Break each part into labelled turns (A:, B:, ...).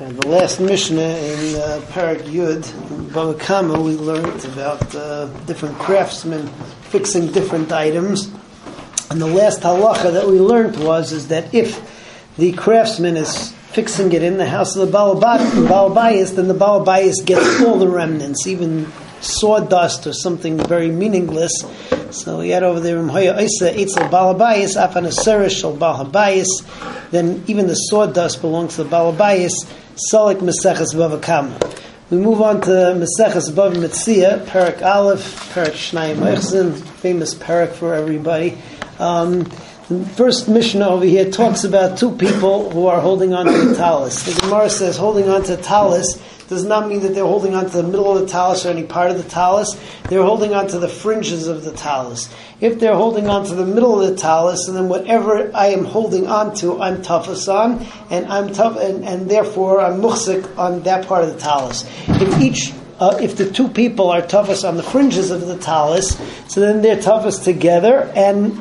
A: And the last Mishnah in uh, Parak Yud, Bava Kama, we learned about uh, different craftsmen fixing different items. And the last halacha that we learned was is that if the craftsman is fixing it in the house of the Balabayas, then the Balabayas gets all the remnants, even sawdust or something very meaningless. So we had over there Mhoya Isa Eitzel then even the sawdust belongs to the Balabayas, Salik Meseches Bavakam. We move on to Meseches Bav Metzia, Parak Aleph, Parak Shnayim famous parak for everybody. Um, the first Mishnah over here talks about two people who are holding on to the talus. The Gemara says holding on to talus does not mean that they're holding on to the middle of the talus or any part of the talus. They're holding on to the fringes of the talus. If they're holding on to the middle of the talus, and then whatever I am holding on to, I'm toughest on, and I'm tough, and, and therefore I'm muhsik on that part of the talus. If each uh, if the two people are toughest on the fringes of the talus, so then they're toughest together, and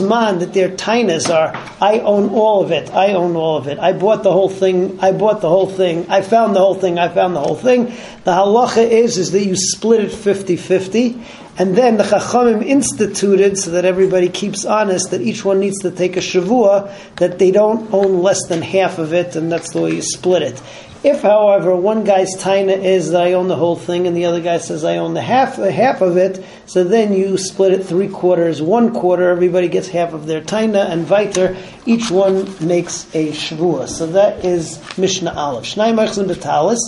A: man that their tainas are, I own all of it, I own all of it, I bought the whole thing, I bought the whole thing, I found the whole thing, I found the whole thing. The halacha is, is that you split it 50-50, and then the Chachamim instituted, so that everybody keeps honest, that each one needs to take a shavua, that they don't own less than half of it, and that's the way you split it. If, however, one guy's taina is that I own the whole thing, and the other guy says I own the half uh, half of it, so then you split it three quarters, one quarter. Everybody gets half of their taina, and weiter. Each one makes a shvua. So that is Mishnah Aleph. Shnai machzim betalis.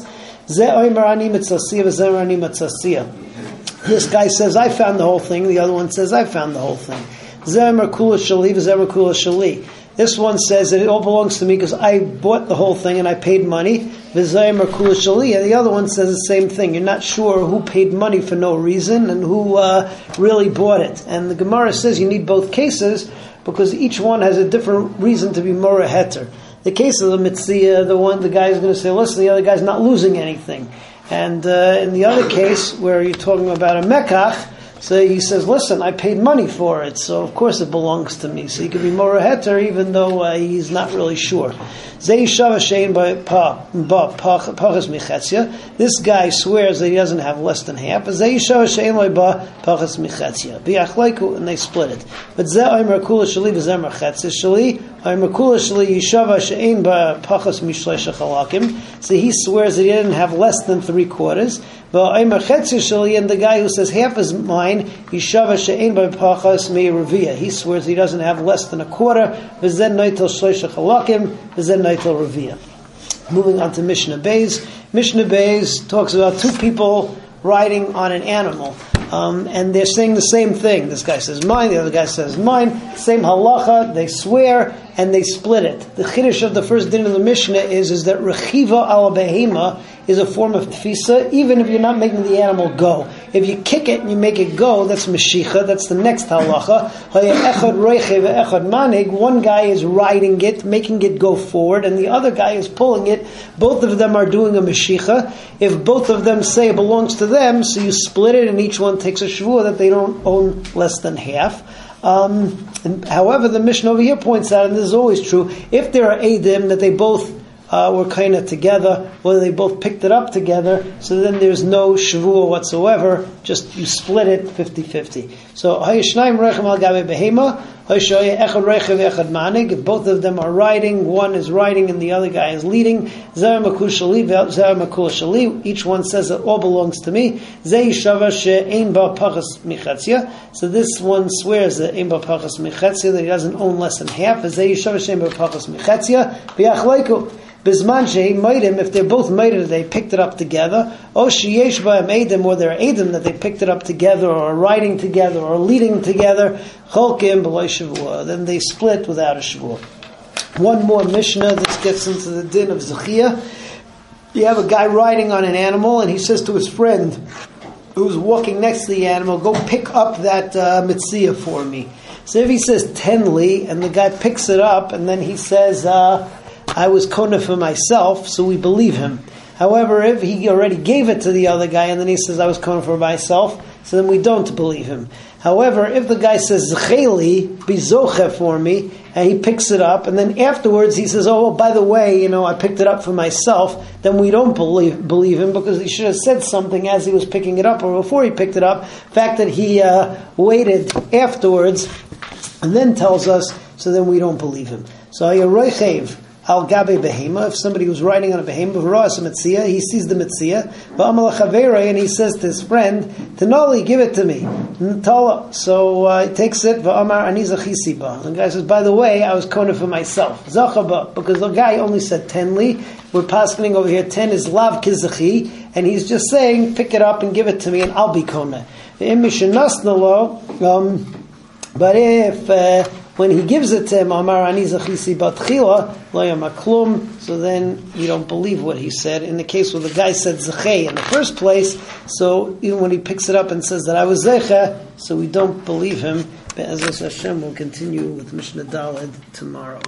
A: This guy says, I found the whole thing. The other one says, I found the whole thing. Zemer Kula Shali, Zemer Kula Shali. This one says that it all belongs to me because I bought the whole thing and I paid money. And the other one says the same thing. You're not sure who paid money for no reason and who uh, really bought it. And the Gemara says you need both cases because each one has a different reason to be mora heter. The case of the mitzvah, the one the guy is going to say, listen, the other guy's not losing anything. And uh, in the other case, where you're talking about a mekach, so he says, listen, I paid money for it, so of course it belongs to me. So he could be more heter even though uh, he's not really sure. This guy swears that he doesn't have less than half. And they split it. But so he swears that he didn't have less than three quarters. And the guy who says half is mine, he swears he doesn't have less than a quarter. Moving on to Mishnah Bays. Mishnah Bays talks about two people riding on an animal. Um, and they're saying the same thing. This guy says mine, the other guy says mine. Same halacha. They swear and they split it. The chiddush of the first din of the Mishnah is is that rechiva al behema is a form of tfisa, even if you're not making the animal go. If you kick it and you make it go, that's mashicha. That's the next halacha. One guy is riding it, making it go forward, and the other guy is pulling it. Both of them are doing a mashicha. If both of them say it belongs to them, so you split it, and each one takes a shvur that they don't own less than half. Um, however, the Mishnah over here points out, and this is always true, if there are Adim that they both uh, were kind of together, whether they both picked it up together, so then there's no shavua whatsoever, just you split it 50-50. So, hayishnaim rechem al gabe behema, echad rechev echad manig, if both of them are riding, one is riding and the other guy is leading, zer makul shali, zer makul shali, each one says it all belongs to me, zei shava she'ein ba pachas michatzia, so this one swears that ein ba pachas michatzia, that he doesn't own less than half, zei shava she'ein ba pachas michatzia, biach leiku, Bisman shehi if they're both meidim, they picked it up together. O sheyesh ba'em edim, or they're that they picked it up together, or riding together, or leading together. Cholkim b'loy shavua. Then they split without a shavua. One more Mishnah. This gets into the din of Zechia. You have a guy riding on an animal, and he says to his friend, who's walking next to the animal, go pick up that uh, for me. So if he says tenly, and the guy picks it up, and then he says, uh, I was kona for myself, so we believe him. However, if he already gave it to the other guy and then he says, I was coming for myself, so then we don't believe him. However, if the guy says, Zcheli, be zoche for me, and he picks it up, and then afterwards he says, "Oh, well, by the way, you know, I picked it up for myself." Then we don't believe believe him because he should have said something as he was picking it up or before he picked it up. The fact that he uh, waited afterwards and then tells us, so then we don't believe him. So Yeroichev al gabe behema. If somebody was riding on a behema, v'roas mitzia, he sees the mitzia, v'amal and he says to his friend, "Tenoli, give it to me." Tala. So uh, he takes it. V'amar anizachisibah. The guy says, "By the way, I was kona for myself." Zachaba, because the guy only said tenli. We're passing over here. Ten is lav kizachi, and he's just saying, "Pick it up and give it to me, and I'll be kona." Um, but if uh, when he gives it to him, Amar Batchila, so then you don't believe what he said. In the case where the guy said Zechei in the first place, so even when he picks it up and says that I was Zecha, so we don't believe him. Be'ezos Hashem will continue with Mishnah Daled tomorrow.